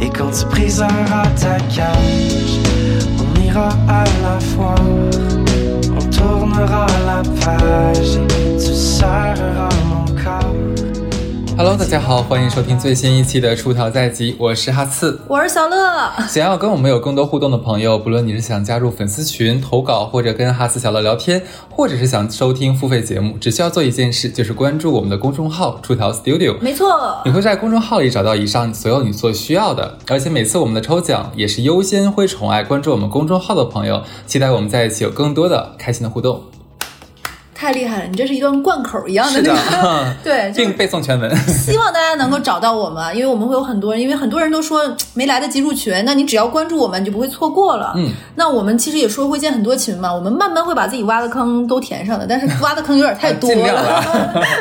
Et quand tu briseras ta cage, on ira à la foire, on tournera la page tu serreras mon. Hello，大家好，欢迎收听最新一期的《出逃在即》，我是哈刺。我是小乐，想要跟我们有更多互动的朋友，不论你是想加入粉丝群投稿，或者跟哈刺小乐聊天，或者是想收听付费节目，只需要做一件事，就是关注我们的公众号“出逃 Studio”。没错你，会在公众号里找到以上所有你所需要的，而且每次我们的抽奖也是优先会宠爱关注我们公众号的朋友，期待我们在一起有更多的开心的互动。太厉害了！你这是一段贯口一样的是那个，对，就并是背诵全文。希望大家能够找到我们，因为我们会有很多人，因为很多人都说没来得及入群，那你只要关注我们，你就不会错过了。嗯，那我们其实也说会建很多群嘛，我们慢慢会把自己挖的坑都填上的，但是挖的坑有点太多了。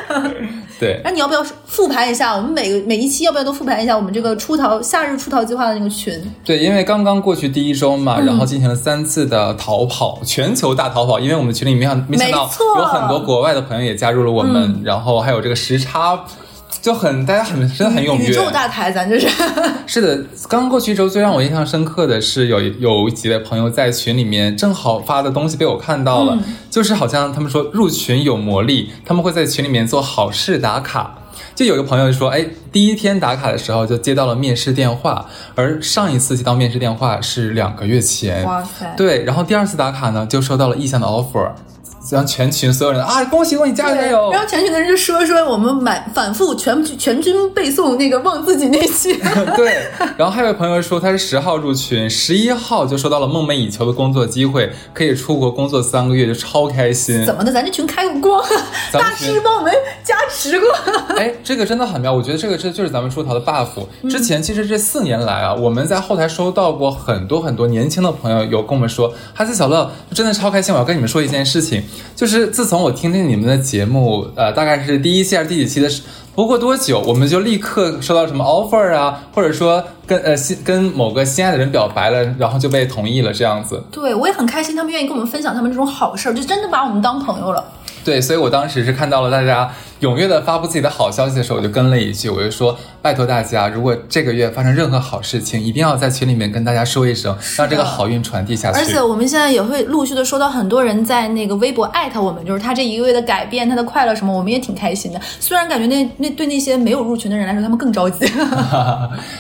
了。对，那你要不要复盘一下？我们每个每一期要不要都复盘一下我们这个出逃夏日出逃计划的那个群？对，因为刚刚过去第一周嘛，嗯然后进行了三次的逃跑，全球大逃跑。因为我们群里没想没想到有很多国外的朋友也加入了我们，然后还有这个时差，就很大家很真的很踊跃。宇宙大台，咱就是。是的，刚刚过去一周，最让我印象深刻的是有有几位朋友在群里面正好发的东西被我看到了，就是好像他们说入群有魔力，他们会在群里面做好事打卡。就有个朋友说，哎，第一天打卡的时候就接到了面试电话，而上一次接到面试电话是两个月前。哇塞！对，然后第二次打卡呢，就收到了意向的 offer，让全群所有人啊，恭喜恭喜，加油加油！然后全群的人就说说我们满反复全全军背诵那个忘自己那期，对，然后还有朋友说他是十号入群，十一号就收到了梦寐以求的工作机会，可以出国工作三个月，就超开心。怎么的？咱这群开过光，大师帮我们加持过。哎，这个真的很妙，我觉得这个这就是咱们出逃的 buff。之嗯前其实这四年来啊，我们在后台收到过很多很多年轻的朋友有跟我们说，哈斯小乐真的超开心，我要跟你们说一件事情，就是自从我听听你们的节目，呃，大概是第一期还是第几期的时。不过多久，我们就立刻收到什么 offer 啊，或者说跟呃心跟某个心爱的人表白了，然后就被同意了这样子。对，我也很开心，他们愿意跟我们分享他们这种好事儿，就真的把我们当朋友了。对，所以我当时是看到了大家踊跃的发布自己的好消息的时候，我就跟了一句，我就说拜托大家，如果这个月发生任何好事情，一定要在群里面跟大家说一声，让这个好运传递下去。而且我们现在也会陆续的收到很多人在那个微博艾特我们，就是他这一个月的改变，他的快乐什么，我们也挺开心的。虽然感觉那那对那些没有入群的人来说，他们更着急。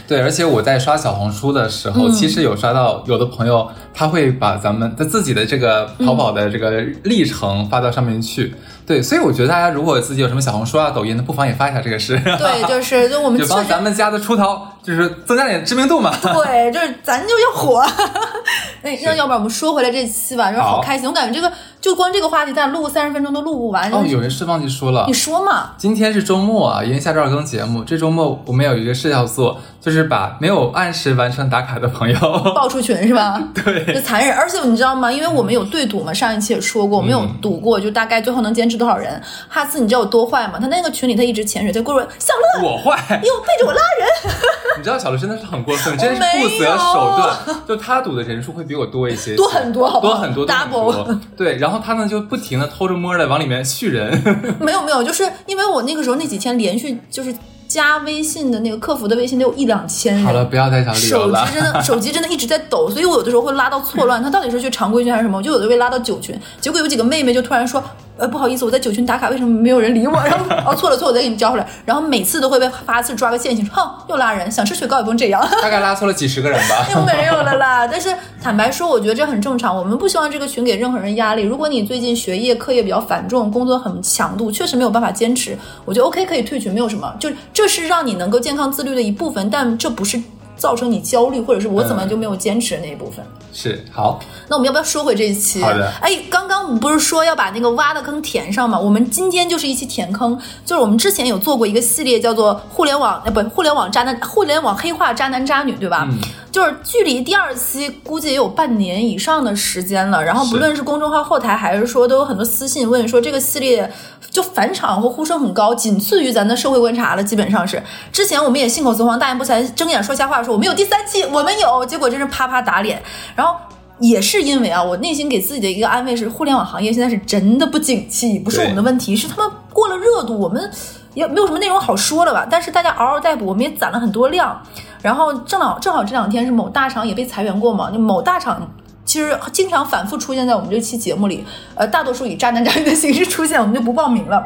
对，而且我在刷小红书的时嗯候，其实有刷到有的朋友他会把咱们他自己的这个淘宝的这个历程发到上面去。对，所以我觉得大家如果自己有什么小红书啊、抖音的，不妨也发一下这个事。对，就是就我们就帮咱们家的出逃，就是增加点知名度嘛。对，就是咱就要火。那那要不然我们说回来这期吧，就是好好开心。我感觉这个就光这个话题，咱录三十分钟都录不完。哦，有人是忘记说了你，说嘛？今天是周末啊，因为下周二更节目，这周末我们有一个事要做，就是把没有按时完成打卡的朋友，爆出群是吧？对就残忍。而且你知道吗？因为我们有对赌嘛，上一期也说过，我们有赌过，就大概最后能坚持多少人。哈斯，你知道有多坏吗？他那个群里他一直潜水，他跟我说小乐，我坏，你有背着我拉人。你知道小乐真的是很过分，真是不择手段，就他赌的人数会比我多一些，多很多多很多 Double 多对，然后他呢就不停的偷着摸的往里面续人，没有没有，就是因为我那个时候那几天连续就是加微信的那个客服的微信得有一两千人。好了，不要再找理由手机。真的，手机真的一直在抖，所以我有的时候会拉到错乱，他到底是去常规群还是什么？我就有的被拉到九群，结果有几个妹妹就突然说，呃，不好意思，我在九群打卡，为什么没有人理我？然后哦，错了错了，我再给你交回来。然后每次都会被发次抓个现行，哼，又拉人，想吃雪糕也不用这样。大概拉错了几十个人吧。又没有了啦。但是坦白说，我觉得这很正常。我们不希望这个群给任何人压力。如果你最近学业课业比较繁重，工作很强度，确实没有办法坚持，我觉得 OK 可以退群，没有什么。就是这是让你能够健康自律的一部分，但这不是造成你焦虑或者是我怎么就没有坚持的那一部分。是好，那我们要不要说回这一期？好的哎，刚刚我们不是说要把那个挖的坑填上吗？我们今天就是一期填坑，就是我们之前有做过一个系列，叫做“互联网”呃不，互联网渣男，互联网黑化渣男渣女，对吧？嗯就是距离第二期估计也有半年以上的时间了。然后不论是公众号后台，还是说都有很多私信问说这个系列就返场或呼声很高，仅次于咱的社会观察了，基本上是。之前我们也信口雌黄、大言不惭、睁眼说瞎话，说我们有第三期，我们有，结果真是啪啪打脸。然后也是因为啊，我内心给自己的一个安慰是，互联网行业现在是真的不景气，不是我们的问题，是他们过了热度，我们也没有什么内容好说了吧。但是大家嗷嗷待哺，我们也攒了很多量。然后正好正好这两天是某大厂也被裁员过嘛，就某大厂。其实经常反复出现在我们这期节目里，呃，大多数以渣男渣女的形式出现，我们就不报名了。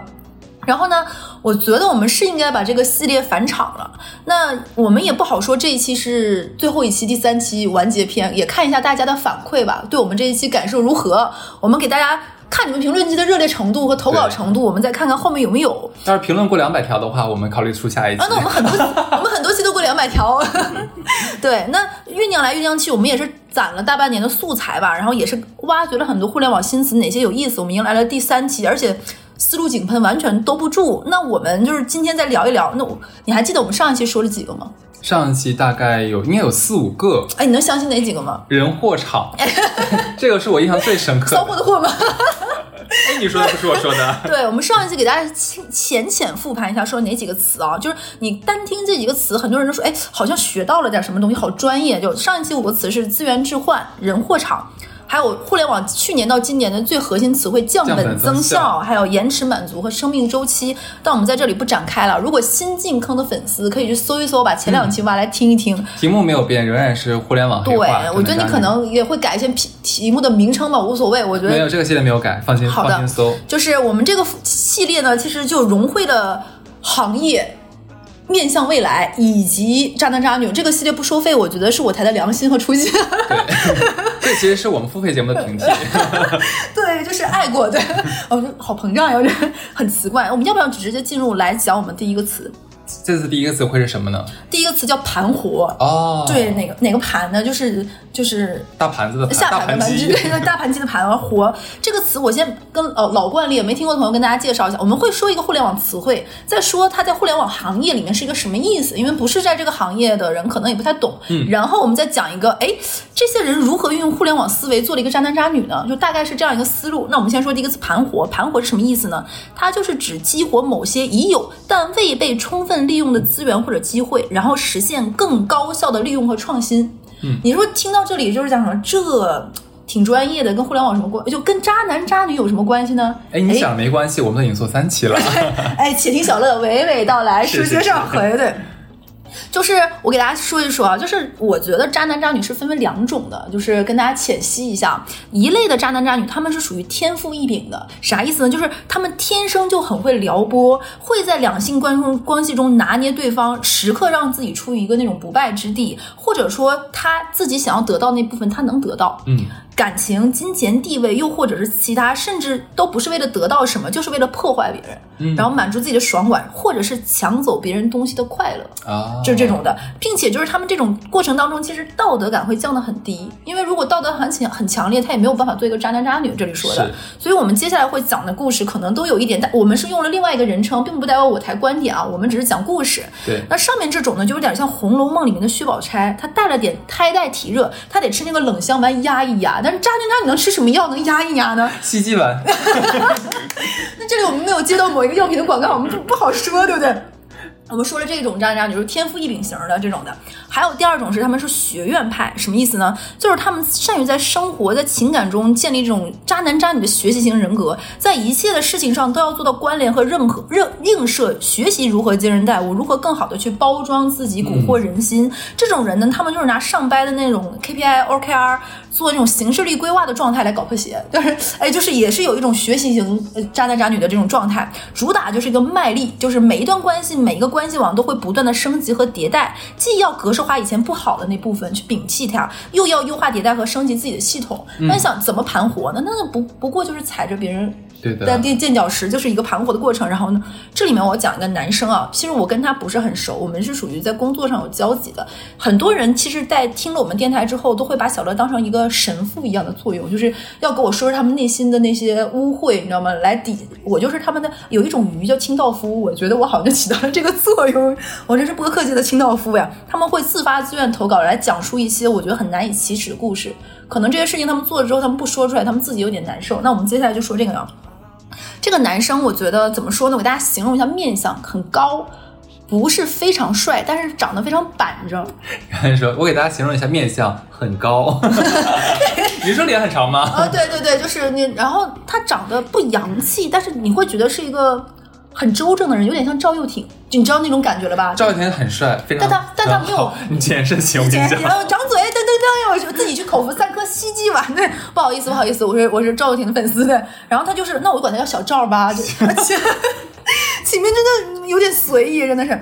然后呢，我觉得我们是应该把这个系列返场了。那我们也不好说这一期是最后一期、第三期完结篇，也看一下大家的反馈吧，对我们这一期感受如何？我们给大家看你们评论区的热烈程度和投稿程度，我们再看看后面有没有。要是评论过两百条的话，我们考虑出下一期。啊，那我们很多我们很多期都过两百条。对，那酝酿来酝酿去，我们也是攒了大半年的素材吧，然后也是挖掘了很多互联网新词，哪些有意思，我们迎来了第三期，而且。思路井喷，完全兜不住。那我们就是今天再聊一聊。那我你还记得我们上一期说了几个吗？上一期大概有应该有四五个。哎，你能相信哪几个吗？人货场，这个是我印象最深刻。骚货的货吗？哎，你说的不是我说的。对，我们上一期给大家浅浅复盘一下，说哪几个词啊？就是你单听这几个词，很多人都说，哎，好像学到了点什么东西，好专业。就上一期五个词是资源置换、人货场。还有互联网去年到今年的最核心词汇降本增效，还有延迟满足和生命周期，但我们在这里不展开了。如果新进坑的粉丝可以去搜一搜，把前两期挖来听一听。题目没有变，仍然是互联网对，我觉得你可能也会改一些题题目的名称吧，无所谓。我觉得没有这个系列没有改，放心放心搜。就是我们这个系列呢，其实就融汇了行业。面向未来以及渣男渣女这个系列不收费，我觉得是我台的良心和初心。这其实是我们付费节目的平替。对，就是爱过的。我 好膨胀呀，有点很奇怪。我们要不要直接进入来讲我们第一个词？这次第一个词会是什么呢？第一个词叫盘活哦。对，哪个哪个盘呢？就是就是大盘子的下盘的盘鸡，对，大盘鸡的盘活这个词，我先跟呃老惯例没听过的朋友跟大家介绍一下。我们会说一个互联网词汇，再说它在互联网行业里面是一个什么意思，因为不是在这个行业的人可能也不太懂。嗯。然后我们再讲一个，哎，这些人如何运用互联网思维做了一个渣男渣女呢？就大概是这样一个思路。那我们先说第一个词盘活，盘活是什么意思呢？它就是指激活某些已有但未被充分利用的资源或者机会，然后实现更高效的利用和创新。嗯，你说听到这里就是讲什么？这挺专业的，跟互联网什么关？就跟渣男渣女有什么关系呢？哎，你想没关系，我们都已经做三期了。哎，且听小乐娓娓道来，书接上回，对。就是我给大家说一说啊，就是我觉得渣男渣女是分为两种的，就是跟大家浅析一下，一类的渣男渣女，他们是属于天赋异禀的，啥意思呢？就是他们天生就很会撩拨，会在两性关中关系中拿捏对方，时刻让自己处于一个那种不败之地，或者说他自己想要得到那部分，他能得到，嗯。感情、金钱、地位，又或者是其他，甚至都不是为了得到什么，就是为了破坏别人，然后满足自己的爽感，或者是抢走别人东西的快乐啊，就是这种的，并且就是他们这种过程当中，其实道德感会降得很低，因为如果道德很强很强烈，他也没有办法做一个渣男渣女。这里说的，所以我们接下来会讲的故事可能都有一点，但我们是用了另外一个人称，并不代表我台观点啊，我们只是讲故事。对，那上面这种呢，就有点像《红楼梦》里面的薛宝钗，她带了点胎带体热，她得吃那个冷香丸压一压，但是。渣男渣女能吃什么药能压一压呢？吸鸡丸。那这里我们没有接到某一个药品的广告，我们就不好说，对不对？我们说了这种渣男渣女是天赋异禀型的这种的，还有第二种是他们是学院派，什么意思呢？就是他们善于在生活在情感中建立这种渣男渣女的学习型人格，在一切的事情上都要做到关联和认可、认映射，学习如何接人待物，如何更好的去包装自己，蛊惑人心。这种人呢，他们就是拿上班的那种 KPI、OKR 做那种形式力规划的状态来搞破鞋，但是哎，就是也是有一种学习型渣男渣女的这种状态，主打就是一个卖力，就是每一段关系每一个关。关系网都会不断的升级和迭代，既要格式化以前不好的那部分去摒弃它，又要优化迭代和升级自己的系统。那想怎么盘活呢？那不不过就是踩着别人。对的，垫垫脚石就是一个盘活的过程。然后呢，这里面我讲一个男生啊，其实我跟他不是很熟，我们是属于在工作上有交集的。很多人其实，在听了我们电台之后，都会把小乐当成一个神父一样的作用，就是要跟我说说他们内心的那些污秽，你知道吗？来抵我就是他们的有一种鱼叫清道夫，我觉得我好像就起到了这个作用。我这是播客界的清道夫呀。他们会自发自愿投稿来讲述一些我觉得很难以启齿的故事。可能这些事情他们做了之后，他们不说出来，他们自己有点难受。那我们接下来就说这个啊。这个男生，我觉得怎么说呢？我给大家形容一下，面相很高，不是非常帅，但是长得非常板正。然后说，我给大家形容一下，面相很高。你说脸很长吗？啊，对对对，就是你。然后他长得不洋气，但是你会觉得是一个很周正的人，有点像赵又廷。你知道那种感觉了吧？赵又廷很帅，非常。但他但他没有好你解释行，我跟你讲。然后张嘴，噔噔噔，我就自己去口服三颗西剂丸。对，不好意思，不好意思，我是我是赵又廷的粉丝的。然后他就是，那我管他叫小赵吧，就而且 里面真的有点随意，真的是。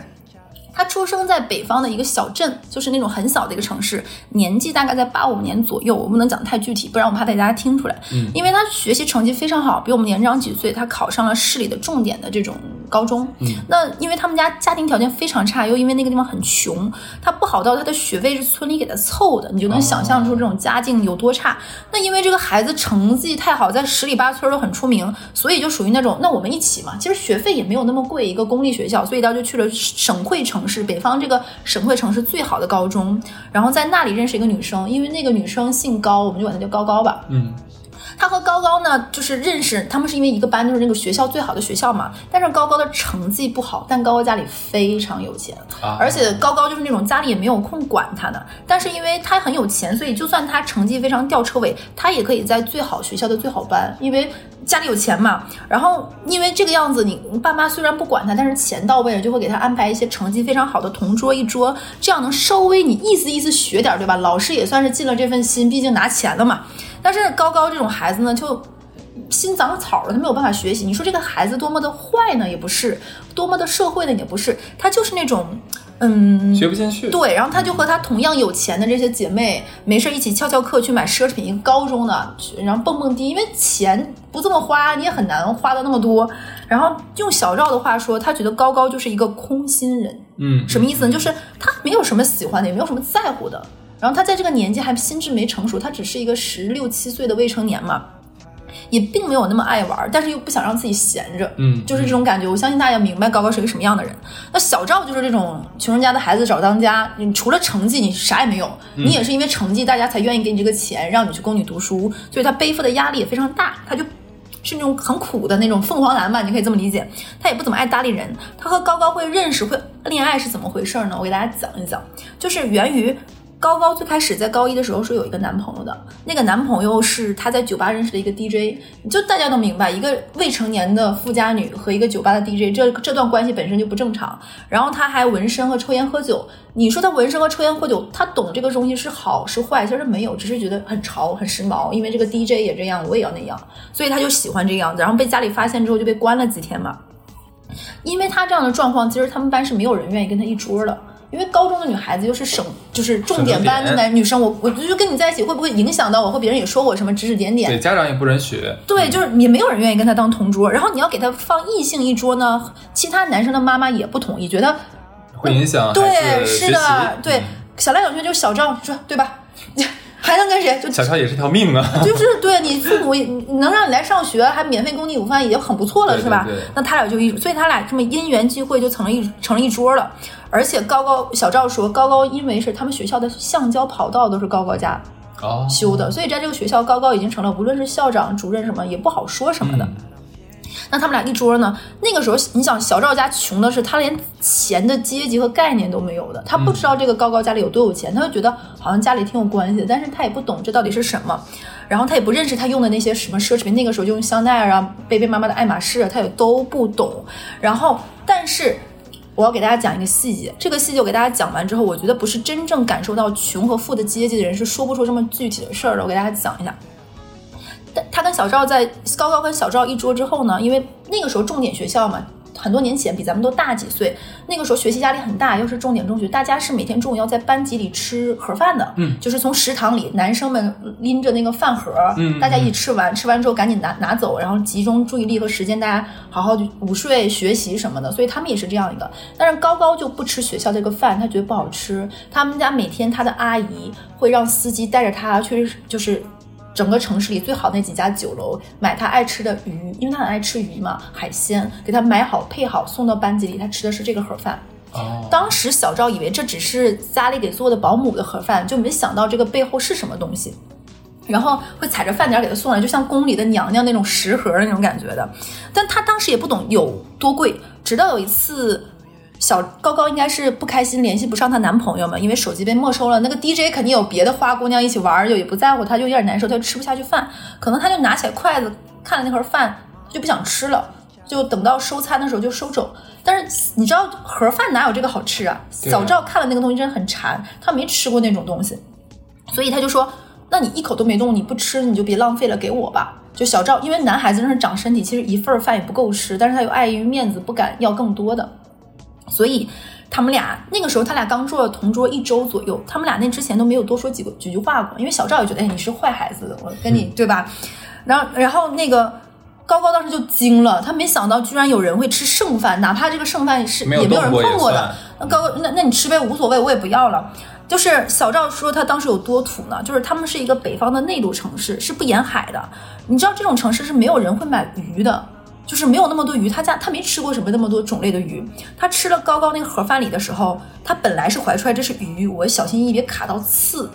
他出生在北方的一个小镇，就是那种很小的一个城市，年纪大概在八五年左右。我不能讲太具体，不然我怕大家听出来。嗯，因为他学习成绩非常好，比我们年长几岁，他考上了市里的重点的这种高中。嗯，那因为他们家家庭条件非常差，又因为那个地方很穷，他不好到他的学费是村里给他凑的，你就能想象出这种家境有多差。那因为这个孩子成绩太好，在十里八村都很出名，所以就属于那种，那我们一起嘛。其实学费也没有那么贵，一个公立学校，所以他就去了省会城是，北方这个省会城市最好的高中，然后在那里认识一个女生，因为那个女生姓高，我们就管她叫高高吧。嗯，他和高高呢，就是认识，他们是因为一个班，就是那个学校最好的学校嘛。但是高高的成绩不好，但高高家里非常有钱，啊而且高高就是那种家里也没有空管他的。但是因为他很有钱，所以就算他成绩非常吊车尾，他也可以在最好学校的最好班，因为家里有钱嘛。然后因为这个样子，你你爸妈虽然不管他，但是钱到位了，就会给他安排一些成绩非常好的同桌一桌，这样能稍微你意思意思学点儿，对吧？老师也算是尽了这份心，毕竟拿钱了嘛。但是高高这种孩子呢，就心长草了，他没有办法学习。你说这个孩子多么的坏呢？也不是，多么的社会呢？也不是，他就是那种，嗯，学不进去。对，然后他就和他同样有钱的这些姐妹，没事一起翘翘课去买奢侈品。一个高中的，然后蹦蹦迪，因为钱不这么花，你也很难花到那么多。然后用小赵的话说，他觉得高高就是一个空心人。嗯，什么意思呢？就是他没有什么喜欢的，也没有什么在乎的。然后他在这个年纪还心智没成熟，他只是一个十六七岁的未成年嘛，也并没有那么爱玩，但是又不想让自己闲着，嗯就是这种感觉。我相信大家明白高高是一个什么样的人。那小赵就是这种穷人家的孩子找当家，你除了成绩你啥也没有，你也是因为成绩大家才愿意给你这个钱，让你去供你读书，所以他背负的压力也非常大，他就。是那种很苦的那种凤凰男吧，你可以这么理解。他也不怎么爱搭理人。他和高高会认识、会恋爱是怎么回事呢？我给大家讲一讲，就是源于高高最开始在高一的时候是有一个男朋友的，那个男朋友是他在酒吧认识的一个 DJ，就大家都明白，一个未成年的富家女和一个酒吧的 DJ，这这段关系本身就不正常。然后他还纹身和抽烟喝酒，你说他纹身和抽烟喝酒，他懂这个东西是好是坏，其实没有，只是觉得很潮很时髦，因为这个 DJ 也这样，我也要那样，所以他就喜欢这样子。然后被家里发现之后就被关了几天嘛。因为他这样的状况，其实他们班是没有人愿意跟他一桌的。因为高中的女孩子又是省就是重点班的男女生，我我就跟你在一起会不会影响到我？或别人也说我什么指指点点？对，家长也不允许。对，就是也没有人愿意跟他当同桌。然后你要给他放异性一桌呢，其他男生的妈妈也不同意，觉得会影响对，是的，对嗯。小来小去就是小赵，你说对吧？还能跟谁？就小乔也是条命啊。就是对你父母能让你来上学，还免费供你午饭，已经很不错了，对是吧？那他俩就一，所以他俩这么因缘际会就成了一成了一桌了。而且高高小赵说，高高因为是他们学校的橡胶跑道都是高高家哦，修的，所以在这个学校，高高已经成了无论是校长、主任什么也不好说什么的。嗯那他们俩一桌呢？那个时候，你想小赵家穷的是，他连钱的阶级和概念都没有的，他不知道这个高高家里有多有钱，他就觉得好像家里挺有关系的，但是他也不懂这到底是什么，然后他也不认识他用的那些什么奢侈品，那个时候就用香奈儿啊、贝贝妈妈的爱马仕啊，他也都不懂。然后，但是我要给大家讲一个细节，这个细节我给大家讲完之后，我觉得不是真正感受到穷和富的阶级的人是说不出这么具体的事儿的。我给大家讲一下。但他跟小赵在高高跟小赵一桌之后呢，因为那个时候重点学校嘛，很多年前比咱们都大几岁，那个时候学习压力很大，又是重点中学，大家是每天中午要在班级里吃盒饭的，嗯就是从食堂里男生们拎着那个饭盒，嗯大家一起吃完，吃完之后赶紧拿拿走，然后集中注意力和时间，大家好好地午睡学习什么的，所以他们也是这样一个。但是高高就不吃学校这个饭，他觉得不好吃。他们家每天他的阿姨会让司机带着他去，就是。整个城市里最好那几家酒楼买他爱吃的鱼，因为他很爱吃鱼嘛，海鲜，给他买好配好送到班级里，他吃的是这个盒饭。哦，当时小赵以为这只是家里给做的保姆的盒饭，就没想到这个背后是什么东西。然后会踩着饭点儿给他送来，就像宫里的娘娘那种食盒的那种感觉的。但他当时也不懂有多贵，直到有一次。小高高应该是不开心，联系不上她男朋友嘛，因为手机被没收了。那个 DJ 肯定有别的花姑娘一起玩儿，就也不在乎，他就有点难受，他就吃不下去饭。可能他就拿起来筷子看了那盒饭，就不想吃了，就等到收餐的时候就收走。但是你知道盒饭哪有这个好吃啊？小赵看了那个东西真的很馋，他没吃过那种东西，所以他就说：“那你一口都没动，你不吃你就别浪费了，给我吧。”就小赵，因为男孩子真是长身体，其实一份饭也不够吃，但是他又碍于面子，不敢要更多的，所以他们俩那个时候他俩刚做了同桌一周左右，他们俩那之前都没有多说几个几句话过，因为小赵也觉得，哎，你是坏孩子，我跟你、对吧？然后然后那个。高高当时就惊了，他没想到居然有人会吃剩饭，哪怕这个剩饭是没也没有人碰过的。那高高，那那你吃呗，无所谓，我也不要了。就是小赵说他当时有多土呢？就是他们是一个北方的内陆城市，是不沿海的。你知道这种城市是没有人会买鱼的，就是没有那么多鱼。他家他没吃过什么那么多种类的鱼。他吃了高高那个盒饭里的时候，他本来是怀出来这是鱼，我小心翼翼别卡到刺。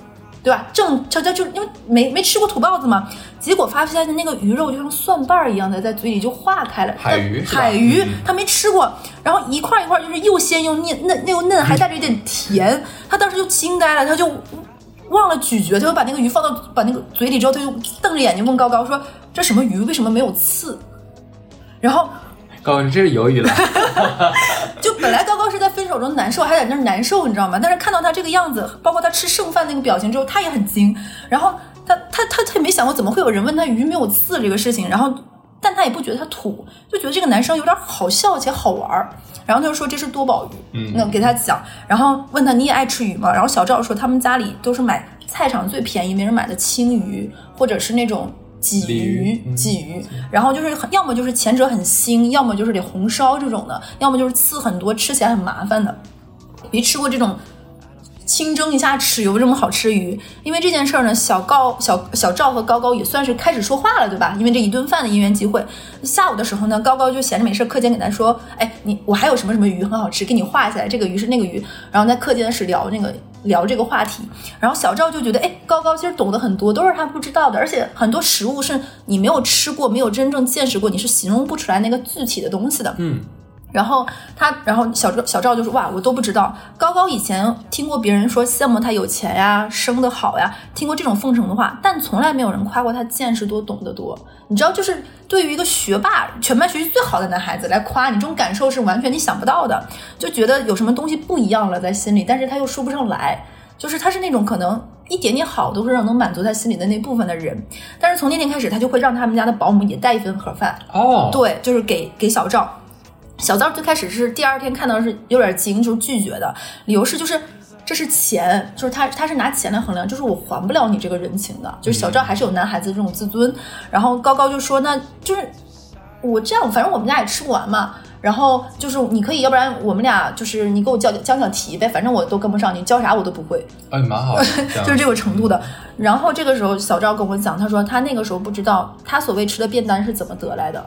对吧？正悄悄就因为没没吃过土包子嘛，结果发现那个鱼肉就像蒜瓣儿一样的在嘴里就化开了。海鱼海鱼嗯他没吃过，然后一块一块就是又鲜又嫩，嫩又嫩，还带着一点甜。他当时就惊呆了，他就忘了咀嚼，他就把那个鱼放到把那个嘴里之后，他就瞪着眼睛问高高说：“这什么鱼？为什么没有刺？”然后高高，你这是鱿鱼了，就本来高高是在分手中难受，还在那儿难受，你知道吗？但是看到他这个样子，包括他吃剩饭那个表情之后，他也很惊。然后他他他他也没想过怎么会有人问他鱼没有刺这个事情，然后但他也不觉得他土，就觉得这个男生有点好笑且好玩儿。然后他就说这是多宝鱼，嗯那给他讲，然后问他你也爱吃鱼吗？然后小赵说他们家里都是买菜场最便宜没人买的青鱼，或者是那种。鲫鱼鲫鱼，然后就是要么就是前者很腥，要么就是得红烧这种的，要么就是刺很多，吃起来很麻烦的。没吃过这种清蒸一下吃有这么好吃的鱼，因为这件事儿呢，小高小小赵和高高也算是开始说话了，对吧？因为这一顿饭的因缘机会，下午的时候呢，高高就闲着没事，课间给他说，哎，你我还有什么什么鱼很好吃，给你画下来，这个鱼是那个鱼，然后在课间时聊那个聊这个话题，然后小赵就觉得，哎，高高其实懂得很多，都是他不知道的，而且很多食物是你没有吃过，没有真正见识过，你是形容不出来那个具体的东西的。嗯，然后他，然后小赵小赵就说：“哇，我都不知道。高高以前听过别人说羡慕他有钱呀，生得好呀，听过这种奉承的话，但从来没有人夸过他见识多，懂得多。你知道，就是对于一个学霸，全班学习最好的男孩子来夸你，这种感受是完全你想不到的，就觉得有什么东西不一样了在心里，但是他又说不上来。就是他是那种可能一点点好都是让能满足他心里的那部分的人，但是从那天开始，他就会让他们家的保姆也带一份盒饭，哦，对，就是给给小赵。小赵最开始是第二天看到是有点惊，就是拒绝的，理由是就是这是钱，就是他他是拿钱来衡量，就是我还不了你这个人情的。就是小赵还是有男孩子这种自尊，然后高高就说那就是我这样，反正我们家也吃不完嘛。然后就是你可以，要不然我们俩就是你给我教讲讲题呗，反正我都跟不上，你教啥我都不会。哎，蛮好的，就是这个程度的。然后这个时候，小赵跟我讲，他说他那个时候不知道他所谓吃的便当是怎么得来的。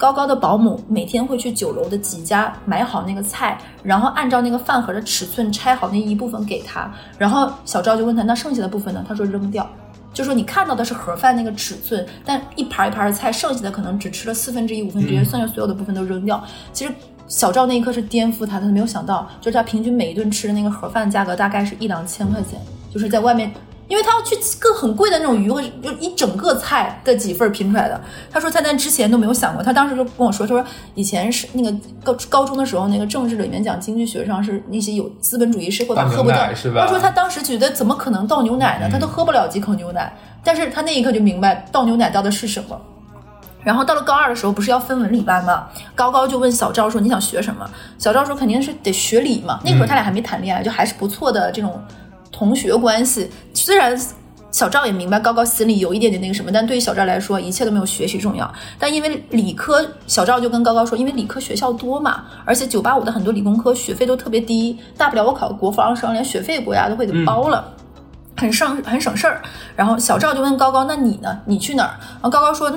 高高的保姆每天会去酒楼的几家买好那个菜，然后按照那个饭盒的尺寸拆好那一部分给他。然后小赵就问他，那剩下的部分呢？他说扔掉。就说你看到的是盒饭那个尺寸，但一盘一盘的菜，剩下的可能只吃了四分之一、五分之一，剩下所有的部分都扔掉。其实小赵那一刻是颠覆他，他没有想到，就是他平均每一顿吃的那个盒饭价格大概是一两千块钱，就是在外面。因为他要去更很贵的那种鱼，或者就一整个菜的几份拼出来的。他说他在之前都没有想过，他当时就跟我说，他说以前是那个高高中的时候，那个政治里面讲经济学上是那些有资本主义社会他，喝不掉奶是吧他说他当时觉得怎么可能倒牛奶呢？他都喝不了几口牛奶，但是他那一刻就明白倒牛奶倒的是什么。然后到了高二的时候，不是要分文理班吗？高高就问小赵说：“你想学什么？”小赵说：“肯定是得学理嘛。”那会儿他俩还没谈恋爱，就还是不错的这种同学关系。虽然小赵也明白高高心里有一点点那个什么，但对于小赵来说，一切都没有学习重要。但因为理科，小赵就跟高高说，因为理科学校多嘛，而且九八五的很多理工科学费都特别低，大不了我考个国防生，连学费国家都会给包了。很省很省事儿，然后小赵就问高高：“那你呢？你去哪儿？”然后高高说：“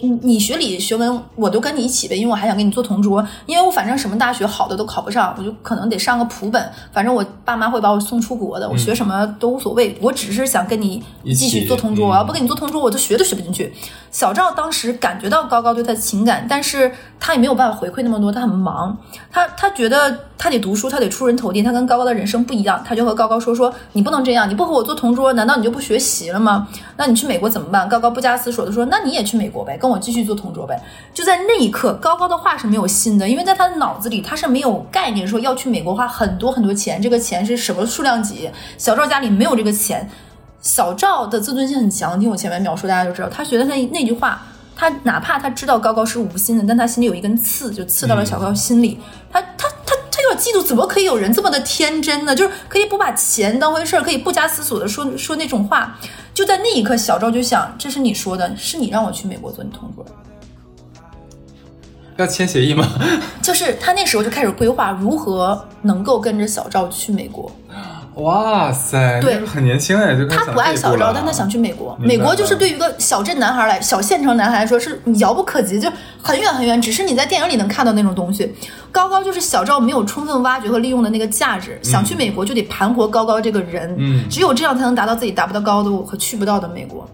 你你学理学文，我都跟你一起呗，因为我还想跟你做同桌。因为我反正什么大学好的都考不上，我就可能得上个普本。反正我爸妈会把我送出国的，我学什么都无所谓。我只是想跟你继续做同桌，嗯我要不跟你做同桌，我就学都学不进去。”小赵当时感觉到高高对他的情感，但是他也没有办法回馈那么多，他很忙，他他觉得他得读书，他得出人头地，他跟高高的人生不一样，他就和高高说说你不能这样，你不和我做同桌，难道你就不学习了吗？那你去美国怎么办？高高不加思索的说，那你也去美国呗。跟我继续做同桌呗。就在那一刻，高高的话是没有信的，因为在他的脑子里他是没有概念说要去美国花很多很多钱，这个钱是什么数量级。小赵家里没有这个钱，小赵的自尊心很强，听我前面描述大家就知道，他觉得他那句话。他哪怕他知道高高是无心的，但他心里有一根刺，就刺到了小高心里。他他他他有点嫉妒，怎么可以有人这么的天真呢？就是可以不把钱当回事儿，可以不加思索的说说那种话。就在那一刻，小赵就想：这是你说的，是你让我去美国做你同桌。要签协议吗？就是他那时候就开始规划如何能够跟着小赵去美国。哇塞，对，很年轻哎，就他不爱小赵，但他想去美国。美国就是对于一个小镇男孩来，小县城男孩来说是遥不可及，就很远很远，只是你在电影里能看到那种东西。高高就是小赵没有充分挖掘和利用的那个价值，想去美国就得盘活高高这个人，嗯，只有这样才能达到自己达不到高度和去不到的美国。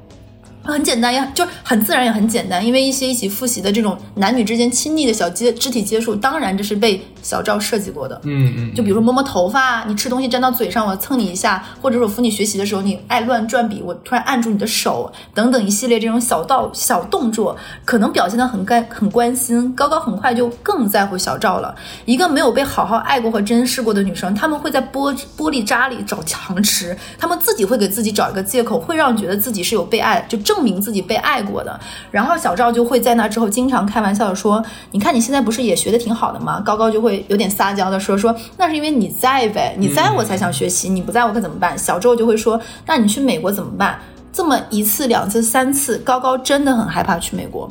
很简单，呀就很自然，也很简单。因为一些一起复习的这种男女之间亲密的小接肢体接触，当然这是被小赵设计过的。嗯嗯，就比如说摸摸头发，你吃东西沾到嘴上，我蹭你一下，或者说扶你学习的时候，你爱乱转笔，我突然按住你的手，等等一系列这种小道小动作，可能表现的很干很关心。高高很快就更在乎小赵了。一个没有被好好爱过和珍视过的女生，她们会在玻玻璃渣里找强吃，她们自己会给自己找一个借口，会让觉得自己是有被爱，就证。证明自己被爱过的，然后小赵就会在那之后经常开玩笑的说：“你看你现在不是也学的挺好的吗？”高高就会有点撒娇的说：“说那是因为你在呗，你在我才想学习，你不在我可怎么办？”小周就会说：“那你去美国怎么办？”这么一次、两次、三次，高高真的很害怕去美国，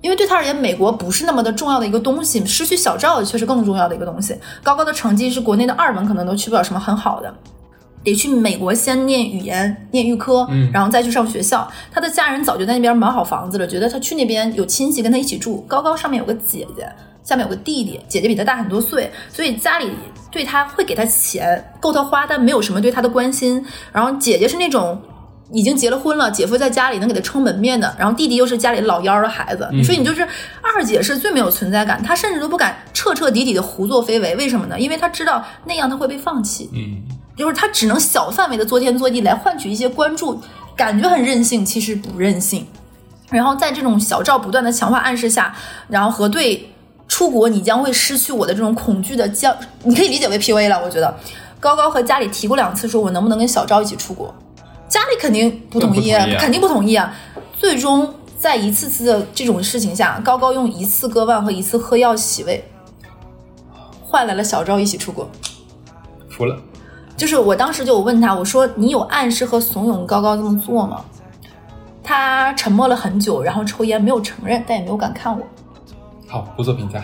因为对他而言，美国不是那么的重要的一个东西，失去小赵却是更重要的一个东西。高高的成绩是国内的二本，可能都去不了什么很好的。得去美国先念语言，念预科，然后再去上学校。他的家人早就在那边买好房子了，觉得他去那边有亲戚跟他一起住。高高上面有个姐姐，下面有个弟弟，姐姐比他大很多岁，所以家里对他会给他钱够他花，但没有什么对他的关心。然后姐姐是那种已经结了婚了，姐夫在家里能给他撑门面的，然后弟弟又是家里老幺的孩子，所以你就是二姐是最没有存在感，她甚至都不敢彻彻底底的胡作非为。为什么呢？因为她知道那样她会被放弃。嗯。就是他只能小范围的作天作地来换取一些关注，感觉很任性，其实不任性。然后在这种小赵不断的强化暗示下，然后和对出国你将会失去我的这种恐惧的将，你可以理解为 P V 了。我觉得高高和家里提过两次，说我能不能跟小赵一起出国，家里肯定不同意，肯定不同意啊。最终在一次次的这种事情下，高高用一次割腕和一次喝药洗胃，换来了小赵一起出国，服了。就是我当时就问他，我说你有暗示和怂恿高高这么做吗？他沉默了很久，然后抽烟没有承认，但也没有敢看我。好，不做评价。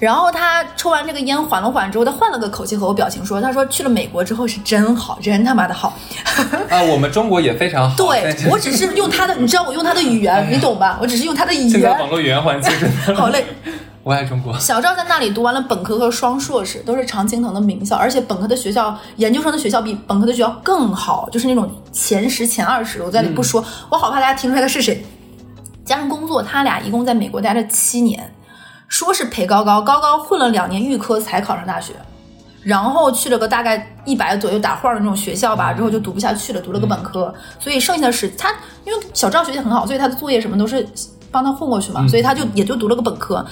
然后他抽完这个烟缓了缓之后，他换了个口气和我表情说：“他说去了美国之后是真好，真他妈的好。”啊，我们中国也非常好。对我只是用他的，你知道我用他的语言，你懂吧？我只是用他的语言。现在网络语言环境 好累。我爱中国。小赵在那里读完了本科和双硕士，都是常青藤的名校，而且本科的学校、研究生的学校比本科的学校更好，就是那种前十、前二十。我在里不说，我好怕大家听出来他是谁。加上工作，他俩一共在美国待了七年，说是陪高高，高高混了两年预科才考上大学，然后去了个大概一百左右打晃的那种学校吧，之后就读不下去了，读了个本科。所以剩下的是他，因为小赵学习很好，所以他的作业什么都是帮他混过去嘛，所以他就也就读了个本科。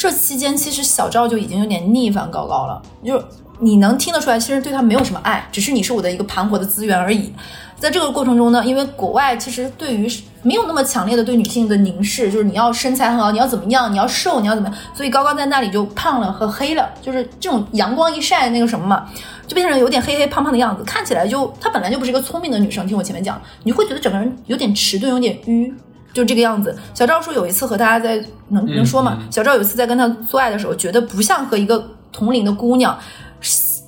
这期间，其实小赵就已经有点逆反高高了，就是你能听得出来，其实对他没有什么爱，只是你是我的一个盘活的资源而已。在这个过程中呢，因为国外其实对于没有那么强烈的对女性的凝视，就是你要身材很好，你要怎么样，你要瘦，你要怎么样，所以高高在那里就胖了和黑了，就是这种阳光一晒那个什么嘛，就变成有点黑黑胖胖的样子，看起来就她本来就不是一个聪明的女生，听我前面讲，你会觉得整个人有点迟钝，有点迂。就这个样子。小赵说有一次和大家在能能说吗？小赵有一次在跟他做爱的时候，觉得不像和一个同龄的姑娘，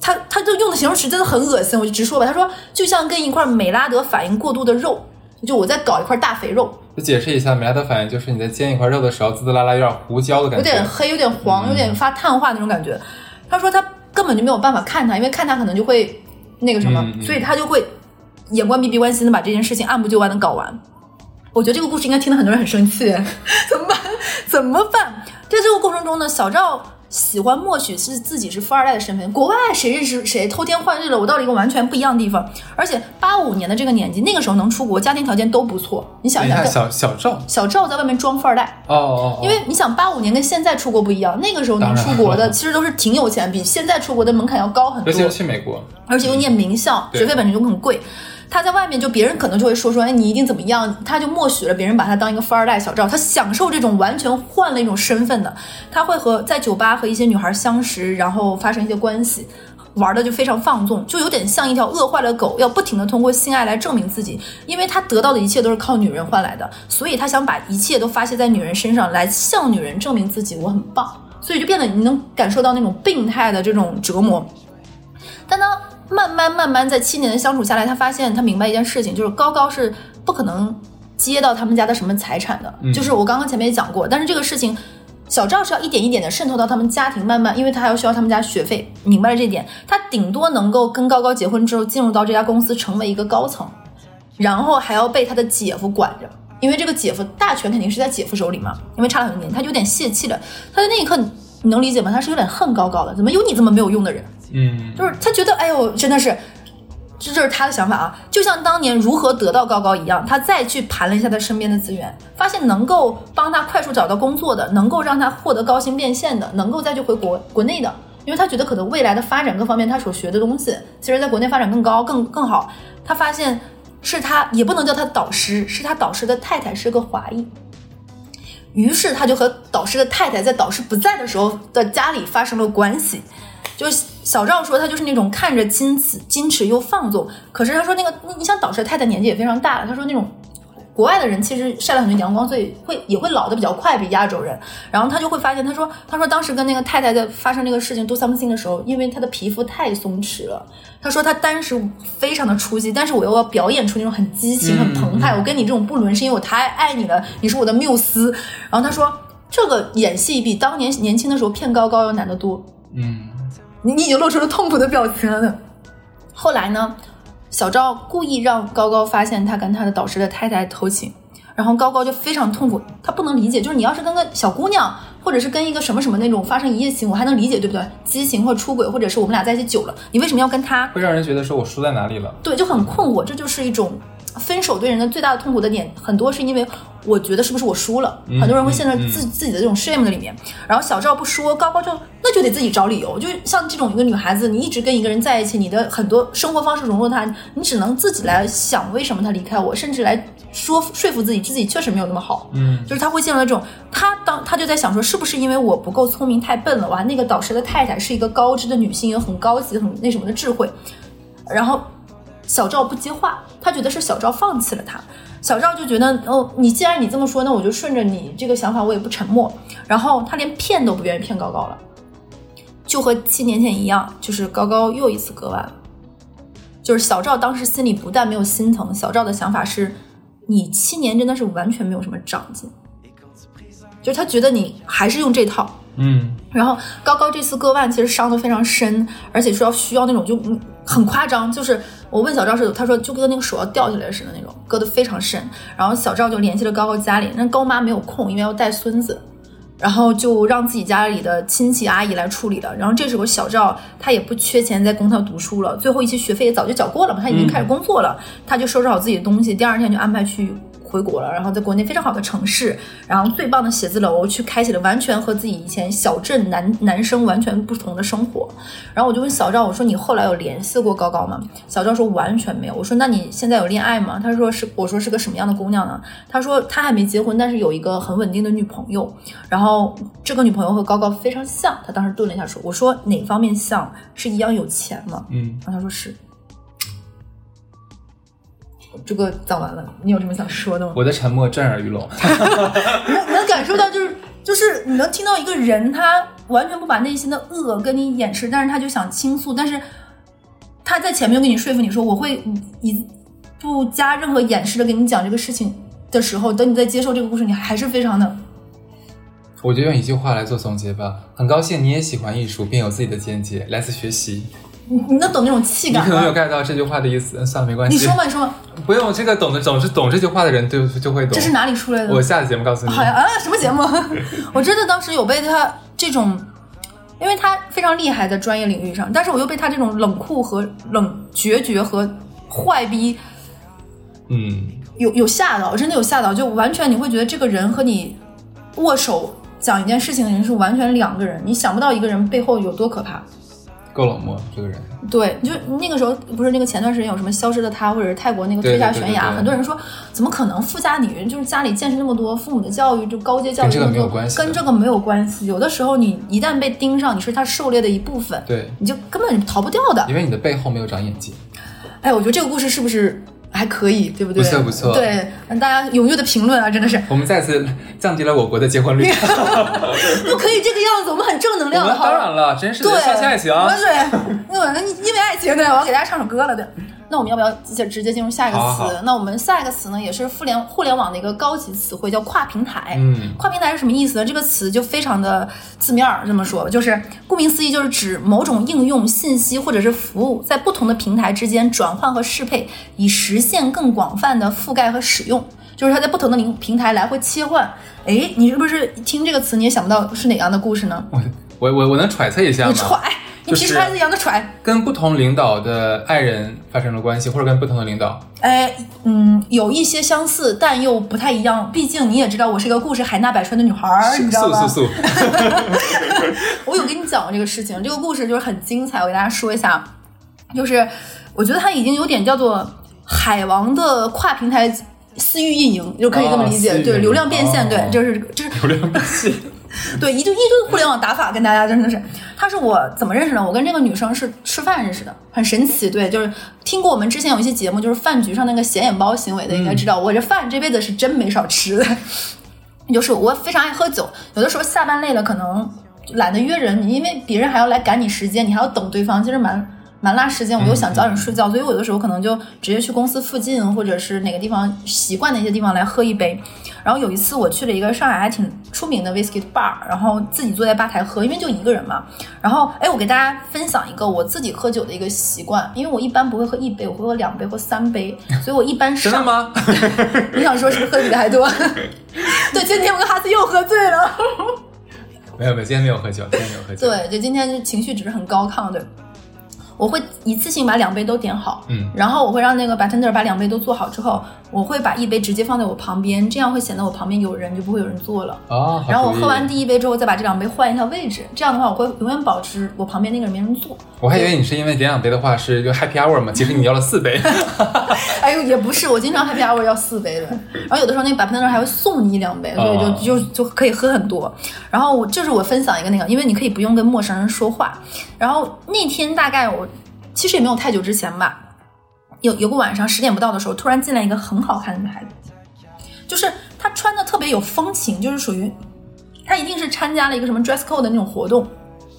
他他就用的形容词真的很恶心，我就直说吧。他说就像跟一块美拉德反应过度的肉，就我在搞一块大肥肉。就解释一下，美拉德反应就是你在煎一块肉的时候，滋滋啦啦有点胡椒的感觉，有点黑，有点黄，有点发碳化那种感觉。他说他根本就没有办法看他，因为看他可能就会那个什么，所以他就会眼观鼻，鼻观心的把这件事情按部就班的搞完。我觉得这个故事应该听得很多人很生气，怎么办？怎么办？在这个过程中呢，小赵喜欢默许是自己是富二代的身份。国外谁认识谁偷天换日了，我到了一个完全不一样的地方。而且八五年的这个年纪，那个时候能出国，家庭条件都不错。你想一想，小小赵，小赵在外面装富二代，哦因为你想八五年跟现在出国不一样，那个时候能出国的其实都是挺有钱，比现在出国的门槛要高很多。尤其是去美国，而且又念名校，学费本身就很贵。他在外面就别人可能就会说说，哎，你一定怎么样？他就默许了别人把他当一个富二代小赵，他享受这种完全换了一种身份的。他会和在酒吧和一些女孩相识，然后发生一些关系，玩的就非常放纵，就有点像一条饿坏了的狗，要不停的通过性爱来证明自己，因为他得到的一切都是靠女人换来的，所以他想把一切都发泄在女人身上，来向女人证明自己我很棒，所以就变得你能感受到那种病态的这种折磨。但当慢慢慢慢在七年的相处下来，他发现他明白一件事情，就是高高是不可能接到他们家的什么财产的，嗯就是我刚刚前面也讲过，但是这个事情。小赵是要一点一点的渗透到他们家庭，慢慢，因为他还要需要他们家学费，明白了这一点，他顶多能够跟高高结婚之后进入到这家公司成为一个高层，然后还要被他的姐夫管着，因为这个姐夫大权肯定是在姐夫手里嘛，因为差了很多年，他就有点泄气了。他在那一刻，你你能理解吗？他是有点恨高高的，怎么有你这么没有用的人？嗯，就是他觉得，哎呦，真的是，这就是他的想法啊，就像当年如何得到高高一样，他再去盘了一下他身边的资源，发现能够帮他快速找到工作的，能够让他获得高薪变现的，能够再去回国国内的，因为他觉得可能未来的发展各方面他所学的东西，其实在国内发展更高更更好。他发现是他也不能叫他导师，是他导师的太太是个华裔。于是他就和导师的太太在导师不在的时候的家里发生了关系。就是小赵说他就是那种看着矜持矜持又放纵，可是他说那个你你想导师太太年纪也非常大了，他说那种国外的人其实晒了很多阳光，所以会也会老的比较快，比亚洲人。然后他就会发现，他说他说当时跟那个太太在发生这个事情 do something 的时候，因为他的皮肤太松弛了，他说他当时非常的出戏，但是我又要表演出那种很激情、很澎湃。我跟你这种不伦是因为我太爱你了，你是我的缪斯。然后他说这个演戏比当年年轻的时候骗高高要难得多。嗯，你你已经露出了痛苦的表情了呢。后来呢，小赵故意让高高发现他跟他的导师的太太偷情，然后高高就非常痛苦，他不能理解，就是你要是跟个小姑娘，或者是跟一个什么什么那种发生一夜情，我还能理解，对不对？激情或出轨，或者是我们俩在一起久了，你为什么要跟他？会让人觉得说我输在哪里了。对，就很困惑，这就是一种分手对人的最大的痛苦的点，很多是因为我觉得是不是我输了，嗯很多人会陷在自、自己的这种 shame 的里面。然后小赵不说，高高就那就得自己找理由。就像这种一个女孩子，你一直跟一个人在一起，你的很多生活方式融入他，你只能自己来想为什么他离开我，甚至来说说服自己自己确实没有那么好。嗯，就是他会陷入这种，他当他就在想说，是不是因为我不够聪明太笨了？哇，那个导师的太太是一个高知的女性，有很高级、很那什么的智慧，然后小赵不接话，他觉得是小赵放弃了他。小赵就觉得，哦，你既然你这么说，那我就顺着你这个想法，我也不沉默。然后他连骗都不愿意骗高高了，就和七年前一样，就是高高又一次割腕。就是小赵当时心里不但没有心疼，小赵的想法是，你七年真的是完全没有什么长进，就是他觉得你还是用这套，嗯，然后高高这次割腕其实伤的非常深，而且说要需要那种就很夸张，就是我问小赵是，他说就跟那个手要掉下来似的那种，割的非常深。然后小赵就联系了高高家里，那高妈没有空，因为要带孙子，然后就让自己家里的亲戚阿姨来处理了。然后这时候小赵他也不缺钱在供他读书了，最后一期学费也早就缴过了嘛，他已经开始工作了，他就收拾好自己的东西，第二天就安排去。回国了，然后在国内非常好的城市，然后最棒的写字楼，去开启了完全和自己以前小镇男男生完全不同的生活。然后我就问小赵，我说你后来有联系过高高吗？小赵说完全没有。我说那你现在有恋爱吗？他说是。我说是个什么样的姑娘呢？他说他还没结婚，但是有一个很稳定的女朋友。然后这个女朋友和高高非常像。他当时顿了一下说：“我说哪方面像？是一样有钱吗？”嗯，然后他说是。这个讲完了，你有什么想说的吗？我的沉默震耳欲聋。你能你能感受到，就是就是你能听到一个人，他完全不把内心的恶跟你掩饰，但是他就想倾诉，但是他在前面跟你说服你说我会一不加任何掩饰的跟你讲这个事情的时候，等你在接受这个故事，你还是非常的我就用一句话来做总结吧。很高兴你也喜欢艺术，并有自己的见解，来自学习。你你能懂那种气感你可能没有？get 到这句话的意思，嗯算了，没关系。你说吧，你说吧，不用这个懂得总是懂这句话的人就就会懂。这是哪里出来的？我下次节目告诉你。好呀啊，什么节目？我真的当时有被他这种因为他非常厉害在专业领域上，但是我又被他这种冷酷和冷决绝和坏逼嗯，有有吓到，真的有吓到，就完全你会觉得这个人和你握手讲一件事情的人是完全两个人，你想不到一个人背后有多可怕。够冷漠这个人。对，就那个时候不是那个前段时间有什么消失的他，或者是泰国那个对推下悬崖，很多人说怎么可能富家女人就是家里见识那么多，父母的教育就高阶教育跟这个没有关系跟这个没有关系。有的时候你一旦被盯上，你是他狩猎的一部分，对，你就根本逃不掉的。因为你的背后没有长眼睛。哎，我觉得这个故事是不是还可以，对不对？不错不错对，让大家踊跃的评论啊，真的是我们再次降低了我国的结婚率。不可以这个样子，我们很正能量的，当然了，真是的，对，相信爱情。我对，因为因为爱情，对，我要给大家唱首歌了，对。那我们要不要直接直接进入下一个词？好好好那我们下一个词呢，也是互联互联网的一个高级词汇，叫跨平台。嗯跨平台是什么意思呢？这个词就非常的字面儿这么说，就是顾名思义，就是指某种应用、信息或者是服务在不同的平台之间转换和适配，以实现更广泛的覆盖和使用。就是它在不同的平平台来回切换。哎，你是不是听这个词你也想不到是哪样的故事呢？我我我我能揣测一下吗？你揣，你就是皮揣子一样的揣。跟不同领导的爱人发生了关系，或者跟不同的领导，哎，嗯，有一些相似，但又不太一样。毕竟你也知道，我是一个故事海纳百川的女孩儿，你知道吗？素素素，我有跟你讲过这个事情，这个故事就是很精彩，我给大家说一下。就是我觉得它已经有点叫做海王的跨平台私域运营，就可以这么理解。对，流量变现，哦对，就是就是流量变现。对，一堆一堆互联网打法跟大家真的是，他是我怎么认识的？我跟这个女生是吃饭认识的，很神奇。对，就是听过我们之前有一期节目，就是饭局上那个显眼包行为的，应该知道，我这饭这辈子是真没少吃的。就是我非常爱喝酒，有的时候下班累了，可能懒得约人，你因为别人还要来赶你时间，你还要等对方，其实蛮蛮拉时间。我又想早点睡觉，所以我有的时候可能就直接去公司附近或者是哪个地方习惯的一些地方来喝一杯。然后有一次我去了一个上海还挺出名的 whisky bar，然后自己坐在吧台喝，因为就一个人嘛。然后哎，我给大家分享一个我自己喝酒的一个习惯，因为我一般不会喝一杯，我会喝两杯或三杯，所以我一般上真的吗？你想说是不是喝的比他还多？对，今天我跟哈斯又喝醉了。没有没有，今天没有喝酒，今天没有喝酒。对，就今天情绪只是很高亢，对。我会一次性把两杯都点好，嗯。然后我会让那个 bartender 把两杯都做好之后，我会把一杯直接放在我旁边，这样会显得我旁边有人，就不会有人坐了。啊，然后我喝完第一杯之后，再把这两杯换一下位置，这样的话我会永远保持我旁边那个人没人坐。我还以为你是因为点两杯的话是就 happy hour 嘛，其实你要了四杯。哎呦，也不是，我经常 happy hour 要四杯的，然后有的时候那个 bartender 还会送你一两杯，所以就哦就就可以喝很多。然后我就是我分享一个那个，因为你可以不用跟陌生人说话。然后那天大概我其实也没有太久之前吧，有有个晚上十点不到的时候，突然进来一个很好看的女孩子，就是她穿的特别有风情，就是属于她一定是参加了一个什么 dress code 的那种活动。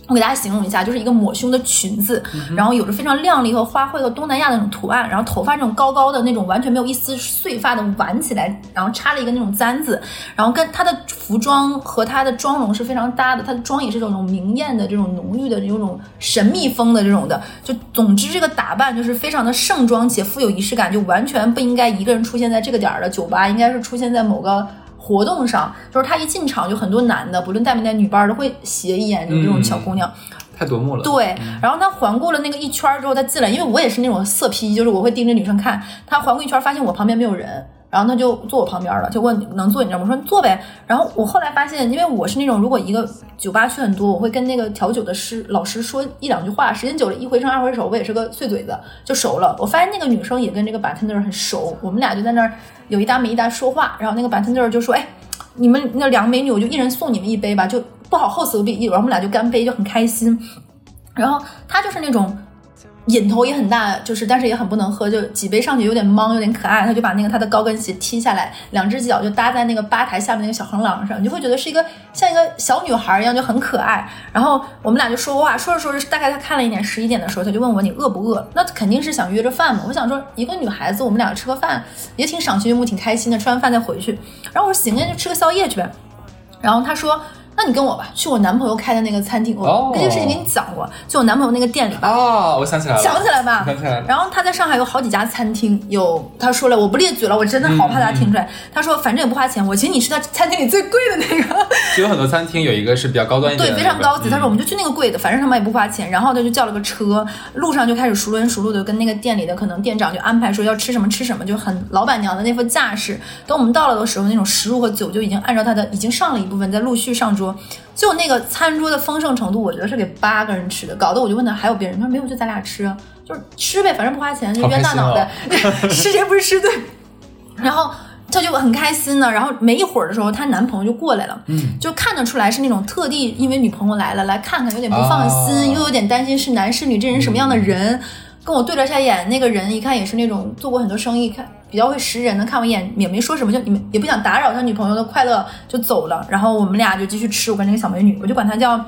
我给大家形容一下，就是一个抹胸的裙子，然后有着非常亮丽和花卉和东南亚的那种图案，然后头发那种高高的那种完全没有一丝碎发的挽起来，然后插了一个那种簪子，然后跟她的服装和她的妆容是非常搭的，她的妆也是这种明艳的这种浓郁的这种神秘风的这种的，就总之这个打扮就是非常的盛装且富有仪式感，就完全不应该一个人出现在这个点儿的酒吧，应该是出现在某个。活动上，就是他一进场就很多男的，不论带没带女伴儿，都会斜一眼，就这种小姑娘。太夺目了。对，然后他环顾了那个一圈儿之后，他进来，因为我也是那种色批，就是我会盯着女生看。他环顾一圈儿，发现我旁边没有人，然后他就坐我旁边了，就问能坐你这儿吗？我说你坐呗。然后我后来发现，因为我是那种如果一个酒吧去很多，我会跟那个调酒的师老师说一两句话，时间久了，一回生二回熟，我也是个碎嘴子，就熟了。我发现那个女生也跟这个 bartender 很熟，我们俩就在那儿有一搭没一搭说话，然后那个 bartender 就说，哎。你们那两个美女，我就一人送你们一杯吧，就不好厚此薄彼，然后我们俩就干杯，就很开心。然后他就是那种瘾头也很大，就是但是也很不能喝，就几杯上去有点懵，有点可爱，他就把那个他的高跟鞋踢下来，两只脚就搭在那个吧台下面那个小横廊上，你就会觉得是一个像一个小女孩一样，就很可爱。然后我们俩就说话，说着说着，大概他看了一点，十一点的时候，他就问我你饿不饿？那肯定是想约着饭嘛。我想说一个女孩子，我们俩吃个饭也挺赏心悦目，挺开心的，吃完饭再回去。然后我说行啊，就吃个宵夜去呗。然后他说。你跟我吧，去我男朋友开的那个餐厅，我哦这个事情给你讲过，就我男朋友那个店里吧。啊，我想起来了，想起来吧，想起来了。然后他在上海有好几家餐厅，有他说了，我不列举了，我真的好怕他听出来。他说反正也不花钱，我请你吃他餐厅里最贵的那个，就有很多餐厅有一个是比较高端一点对，非常高级。他说我们们就去那个贵的，反正他们也不花钱。然后他就叫了个车，路上就开始熟轮熟路的跟那个店里的可能店长就安排说要吃什么吃什么，就很老板娘的那副架势。等我们到了的时候，那种食物和酒就已经按照他的已经上了一部分，在陆续上桌。就那个餐桌的丰盛程度，我觉得是给八个人吃的，搞得我就问他还有别人，他说没有，就咱俩吃啊，就是吃呗，反正不花钱，就冤大脑袋。哦，吃谁不是吃对。然后她就很开心呢，然后没一会儿的时候，她男朋友就过来了，嗯，就看得出来是那种特地因为女朋友来了来看看，有点不放心，哦又有点担心是男是女，这人什么样的人。跟我对了一下眼，那个人一看也是那种做过很多生意，看比较会识人的，看我一眼也没说什么，就你们也不想打扰他女朋友的快乐，就走了。然后我们俩就继续吃，我跟那个小美女，我就管她叫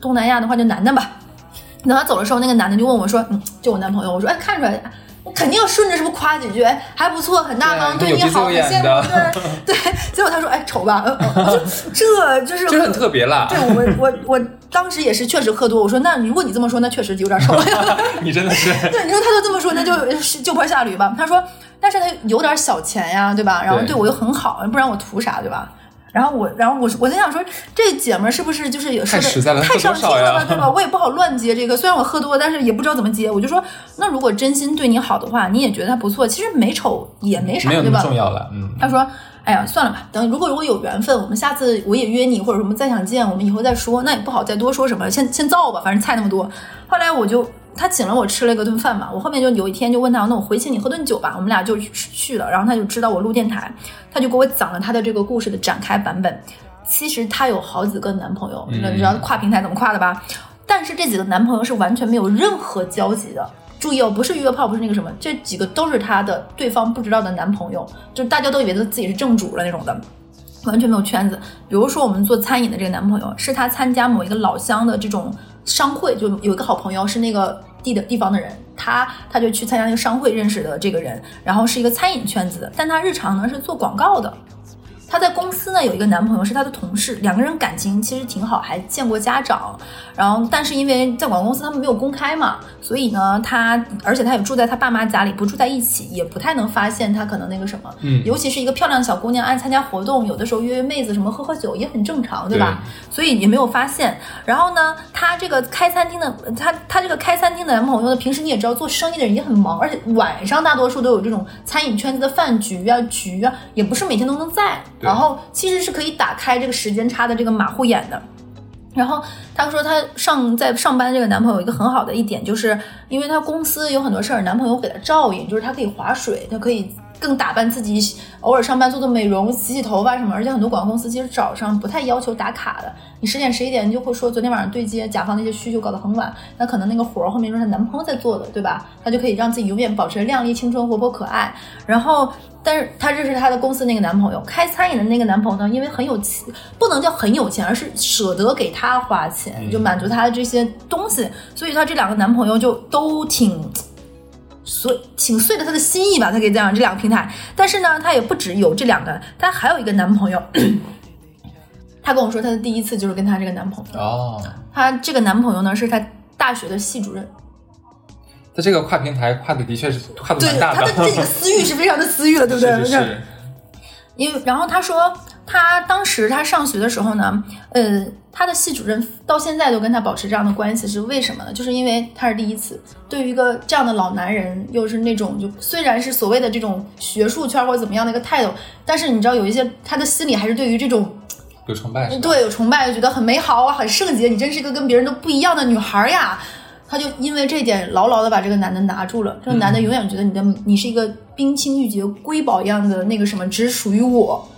东南亚的话就楠楠吧。等他走的时候，那个男的就问我说：“嗯，就我男朋友。”我说：“哎，看出来，我肯定要顺着是不是夸几句？哎，还不错，很大方，对对你好，羡慕。的对对。结果 他说：“哎，丑吧？”呃呃我说 这就是就是很特别啦。对我我我当时也是确实喝多，我说那如果你这么说，那确实有点丑。你真的是对，你说他就这么说，那就是就坡下驴吧。他说，但是他有点小钱呀，对吧？然后对对我又很好，不然我图啥，对吧？然后我，然后我我在想说，这姐们儿是不是就是也太实在了太上心了对吧？我也不好乱接这个，虽然我喝多，但是也不知道怎么接。我就说，那如果真心对你好的话，你也觉得他不错，其实美丑也没啥，没有那么对吧？重要了，嗯。他说：“哎呀，算了吧，等如果如果有缘分，我们下次我也约你，或者什么再想见，我们以后再说。那也不好再多说什么，先先造吧，反正菜那么多。后来我就他请了我吃了一个顿饭嘛，我后面就有一天就问他，那我回请你喝顿酒吧，我们俩就去去了。然后他就知道我录电台，他就给我讲了他的这个故事的展开版本。其实她有好几个男朋友，嗯你知道跨平台怎么跨的吧？但是这几个男朋友是完全没有任何交集的。注意哦，不是约炮，不是那个什么，这几个都是她的对方不知道的男朋友，就大家都以为他自己是正主了那种的，完全没有圈子。比如说我们做餐饮的这个男朋友，是他参加某一个老乡的这种商会，就有一个好朋友是那个地的地方的人，他他就去参加那个商会认识的这个人，然后是一个餐饮圈子的，但他日常呢是做广告的。她在公司呢有一个男朋友是她的同事，两个人感情其实挺好，还见过家长。然后，但是因为在广告公司他们没有公开嘛，所以呢，她而且她也住在她爸妈家里，不住在一起，也不太能发现她可能那个什么。嗯尤其是一个漂亮的小姑娘，爱参加活动，有的时候约约妹子什么喝喝酒也很正常，对吧？所以也没有发现。然后呢，她这个开餐厅的，她她这个开餐厅的男朋友呢，平时你也知道做生意的人也很忙，而且晚上大多数都有这种餐饮圈子的饭局啊、局啊，也不是每天都能在。然后其实是可以打开这个时间差的这个马虎眼的。然后她说，她上在上班这个男朋友一个很好的一点，就是因为她公司有很多事儿，男朋友给她照应，就是她可以划水，她可以更打扮自己，偶尔上班做做美容、洗洗头发什么。而且很多广告公司其实早上不太要求打卡的，你十点十一点就会说昨天晚上对接甲方那些需求搞得很晚，那可能那个活儿后面就是她男朋友在做的，对吧？她就可以让自己永远保持靓丽、青春、活泼、可爱。然后。但是她这是她的公司那个男朋友，开餐饮的那个男朋友呢，因为很有钱，不能叫很有钱，而是舍得给她花钱，就满足她的这些东西，所以她这两个男朋友就都挺所挺遂了他的心意吧，他可以这样这两个平台。但是呢，他也不只有这两个，他还有一个男朋友。他跟我说，他的第一次就是跟他这个男朋友，哦，他这个男朋友呢是他大学的系主任，他这个跨平台跨的的确是跨的对蛮大她的这个私欲是非常的私欲了，对不对？是是是，因为然后他说，他当时他上学的时候呢，呃，他的系主任到现在都跟他保持这样的关系，是为什么呢？就是因为他是第一次，对于一个这样的老男人，又是那种就虽然是所谓的这种学术圈或者怎么样的一个态度，但是你知道有一些他的心里还是对于这种有崇拜？对有崇拜，就觉得很美好啊，很圣洁，你真是一个跟别人都不一样的女孩呀。他就因为这一点牢牢的把这个男的拿住了，这个男的永远觉得你的你是一个冰清玉洁、瑰宝一样的那个什么，只属于我。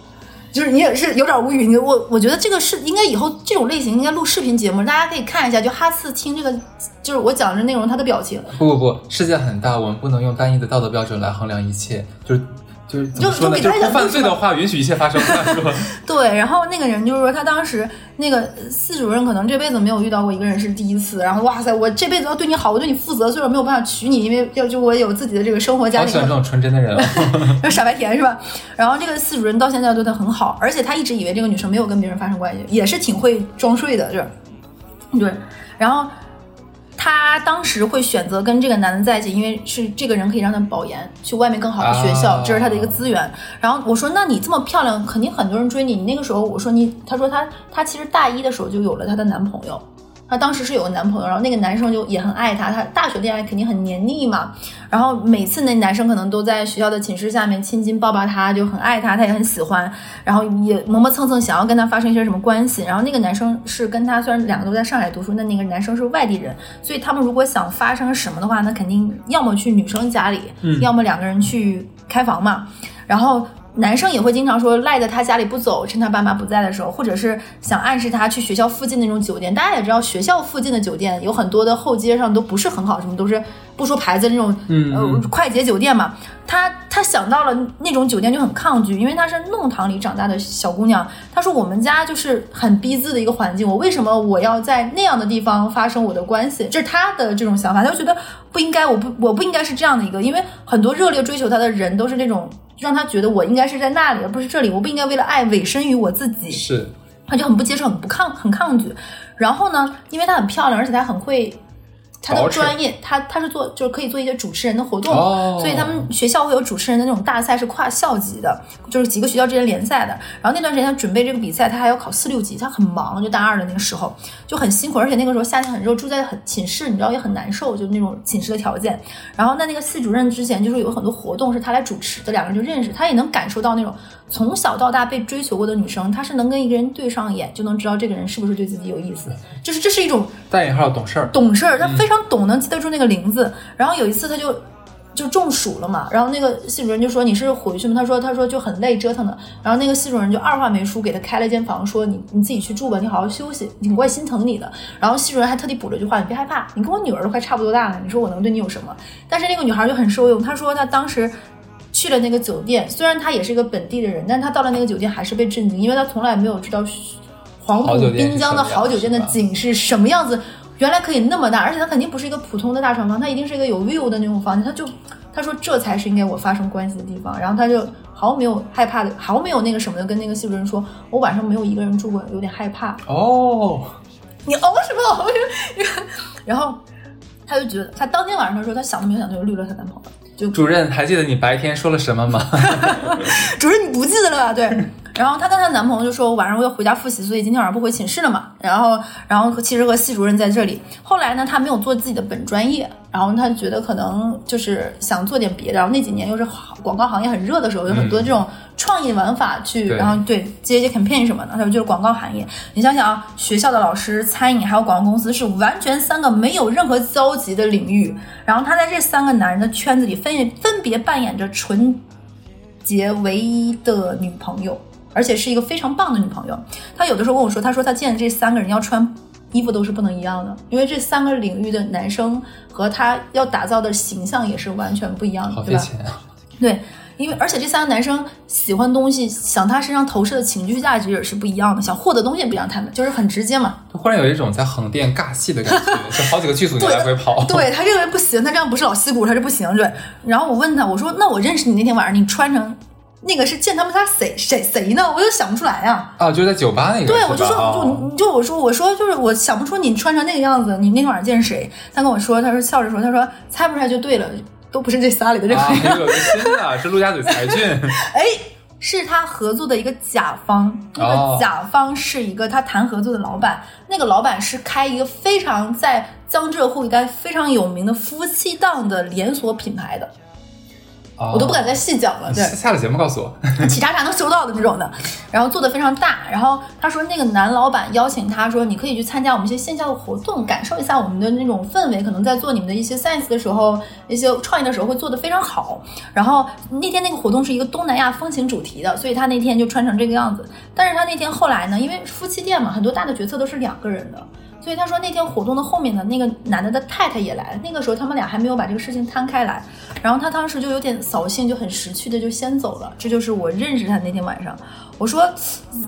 就是你也是有点无语，你我我觉得这个是应该以后这种类型应该录视频节目，大家可以看一下，就哈次听这个，就是我讲的内容，他的表情，不不不，世界很大，我们不能用单一的道德标准来衡量一切。就是就？就就就给他一个罪的话，允许一切发生。是吧？对，然后那个人就是说，他当时那个系主任可能这辈子没有遇到过一个人是第一次，然后哇塞，我这辈子要对你好，我对你负责，虽然没有办法娶你，因为要就我有自己的这个生活家庭好喜欢这种纯真的人哦。就傻白甜是吧？然后这个系主任到现在对他很好，而且他一直以为这个女生没有跟别人发生关系，也是挺会装睡的，就是对。然后她当时会选择跟这个男的在一起，因为是这个人可以让她保研，去外面更好的学校，这是她的一个资源。然后我说，那你这么漂亮，肯定很多人追你。你那个时候，我说你，她说她，她其实大一的时候就有了她的男朋友。她当时是有个男朋友，然后那个男生就也很爱她，她大学恋爱肯定很黏腻嘛，然后每次那男生可能都在学校的寝室下面亲亲抱抱她，就很爱她，她也很喜欢，然后也磨磨蹭蹭想要跟她发生一些什么关系。然后那个男生是跟她虽然两个都在上海读书，那那个男生是外地人，所以他们如果想发生什么的话，那肯定要么去女生家里，要么两个人去开房嘛。然后男生也会经常说赖在他家里不走，趁他爸妈不在的时候，或者是想暗示他去学校附近那种酒店。大家也知道，学校附近的酒店有很多的后街上都不是很好，什么都是不说牌子那种，嗯呃，快捷酒店嘛。他他想到了那种酒店就很抗拒，因为她是弄堂里长大的小姑娘。她说我们家就是很逼仄的一个环境，我为什么我要在那样的地方发生我的关系？这是她的这种想法，她就觉得不应该，我不我不应该是这样的一个，因为很多热烈追求她的人都是那种。让他觉得我应该是在那里，而不是这里。我不应该为了爱委身于我自己。是，他就很不接受，很不抗，很抗拒。然后呢，因为她很漂亮，而且她很会。她的专业，他他是做就是可以做一些主持人的活动，哦所以他们学校会有主持人的那种大赛，是跨校级的，就是几个学校之间联赛的。然后那段时间他准备这个比赛，他还要考四六级，他很忙，就大二的那个时候就很辛苦，而且那个时候夏天很热，住在很寝室，你知道也很难受，就那种寝室的条件。然后那那个系主任之前就是有很多活动是他来主持的，两个人就认识，他也能感受到那种从小到大被追求过的女生，她是能跟一个人对上眼，就能知道这个人是不是对自己有意思，就是这是一种带引号懂事儿。懂事儿，她非常懂，能记得住那个名字。然后有一次她就就中暑了嘛，然后那个系主任就说你是回去吗？她说她说就很累折腾的。然后那个系主任就二话没说给她开了间房，说你你自己去住吧，你好好休息，我也心疼你的。然后系主任还特地补了句话，你别害怕，你跟我女儿都快差不多大了，你说我能对你有什么？但是那个女孩就很受用，她说她当时。去了那个酒店，虽然他也是一个本地的人，但他到了那个酒店还是被震惊，因为他从来没有知道黄浦好酒店是滨江的好酒店的景是什么样子。原来可以那么大，而且他肯定不是一个普通的大床房，他一定是一个有 view 的那种房间。他就他说这才是应该我发生关系的地方，然后他就毫没有害怕的，毫没有那个什么的跟那个系主任说，我晚上没有一个人住过，有点害怕。哦，你熬什么熬？然后他就觉得，他当天晚上的时候他想都没有想就绿了她男朋友，就主任还记得你白天说了什么吗？主任你不记得了吧？对。然后她跟她男朋友就说晚上我要回家复习，所以今天晚上不回寝室了嘛。然后，然后其实和系主任在这里。后来呢，她没有做自己的本专业，然后她觉得可能就是想做点别的。然后那几年又是广告行业很热的时候，有很多这种创意玩法去，对然后对接一些 campaign 什么的。她说就是广告行业，你想想啊，学校的老师、餐饮还有广告公司是完全三个没有任何交集的领域。然后她在这三个男人的圈子里分分别扮演着纯洁唯一的女朋友，而且是一个非常棒的女朋友。她有的时候跟我说，她说她见的这三个人要穿衣服都是不能一样的，因为这三个领域的男生和她要打造的形象也是完全不一样的，对吧？好费钱啊！对，因为而且这三个男生喜欢东西，想他身上投射的情绪价值也是不一样的，想获得东西也不一样，他们就是很直接嘛。就忽然有一种在横店尬戏的感觉，就好几个剧组你来回跑。对他这个人不行，他这样不是老戏骨，他是不行。对，然后我问他，我说那我认识你那天晚上，你穿成那个是见他们仨谁谁谁呢？我就想不出来呀、啊，就是在酒吧那个。对，我就说，就哦你就我说，我说就是我想不出你穿成那个样子，你那天晚上见谁？他跟我说，他说笑着说，他说猜不出来就对了，都不是这仨里的任何啊，一个。有个新的 是陆家嘴才俊，哎，是他合作的一个甲方，那哦个甲方是一个他谈合作的老板，那个老板是开一个非常在江浙沪一带非常有名的夫妻档的连锁品牌的，我都不敢再细讲了。对下，下了节目告诉我。企查查能收到的这种的，然后做的非常大。然后他说那个男老板邀请他说，你可以去参加我们一些线下的活动，感受一下我们的那种氛围。可能在做你们的一些 science 的时候，一些创意的时候会做的非常好。然后那天那个活动是一个东南亚风情主题的，所以他那天就穿成这个样子。但是他那天后来呢，因为夫妻店嘛，很多大的决策都是两个人的。所以他说那天活动的后面的那个男的的太太也来了，那个时候他们俩还没有把这个事情摊开来，然后他当时就有点扫兴，就很识趣的就先走了。这就是我认识他那天晚上。我说，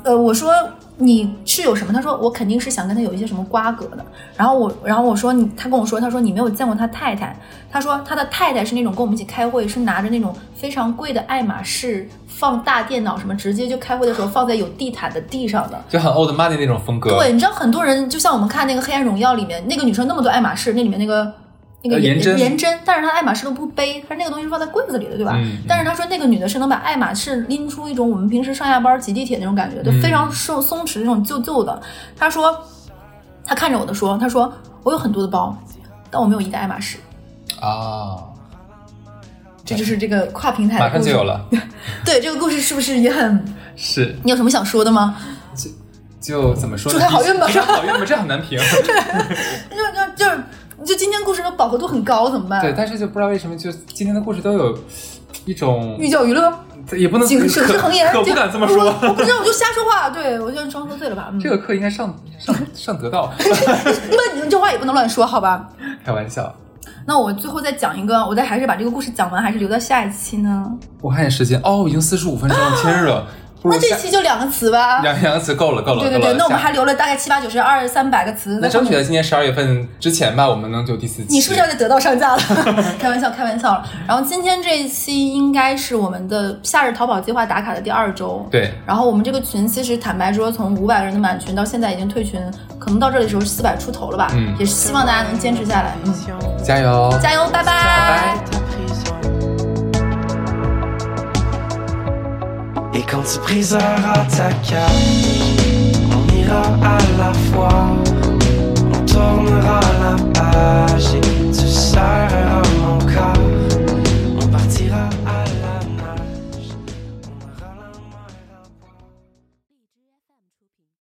呃，我说你是有什么？他说我肯定是想跟他有一些什么瓜葛的。然后我，然后我说你，他跟我说，他说你没有见过他太太。他说他的太太是那种跟我们一起开会，是拿着那种非常贵的爱马仕放大电脑什么，直接就开会的时候放在有地毯的地上的。就很 old money 那种风格。对，你知道很多人就像我们看那个《黑暗荣耀》里面那个女生那么多爱马仕，那里面那个。那个颜真，颜真，但是她爱马仕都不背，她那个东西是放在柜子里的，对吧？但是她说那个女的是能把爱马仕拎出一种我们平时上下班挤地铁那种感觉，就非常松松弛那种旧旧的。她说，她看着我的说，她说我有很多的包，但我没有一个爱马仕。啊，这就是这个跨平台，马上就有了。对这个故事是不是也很？是你有什么想说的吗？就就怎么说？祝他好运吧，祝他好运吧，这很难评。就就就。就今天故事的饱和度很高，怎么办？对，但是就不知道为什么，就今天的故事都有一种寓教于乐，也不能警示恒言，可不敢这么说。我不知道，我就瞎说话。对我就装喝醉了吧？这个课应该上上上得到。那你们这话也不能乱说，好吧？开玩笑。那我最后再讲一个，我再还是把这个故事讲完，还是留到下一期呢？我看眼时间，哦，已经四十五分钟了，天热。那这期就两个词吧，两两个词够了，够了。对对对，那我们还留了大概七八九十二三百个词。那争取在今年十二月份之前吧，我们能就第四期。你是不是要在得到上架了？开玩笑，开玩笑了。然后今天这一期应该是我们的夏日淘宝计划打卡的第二周。对。然后我们这个群其实坦白说，从五百个人的满群到现在已经退群，可能到这里的时候四百出头了吧。嗯。也是希望大家能坚持下来。嗯。加油！加油！拜拜！拜拜。Et quand tu briseras ta cage, on ira à la fois, on tournera la page et tu serreras mon corps.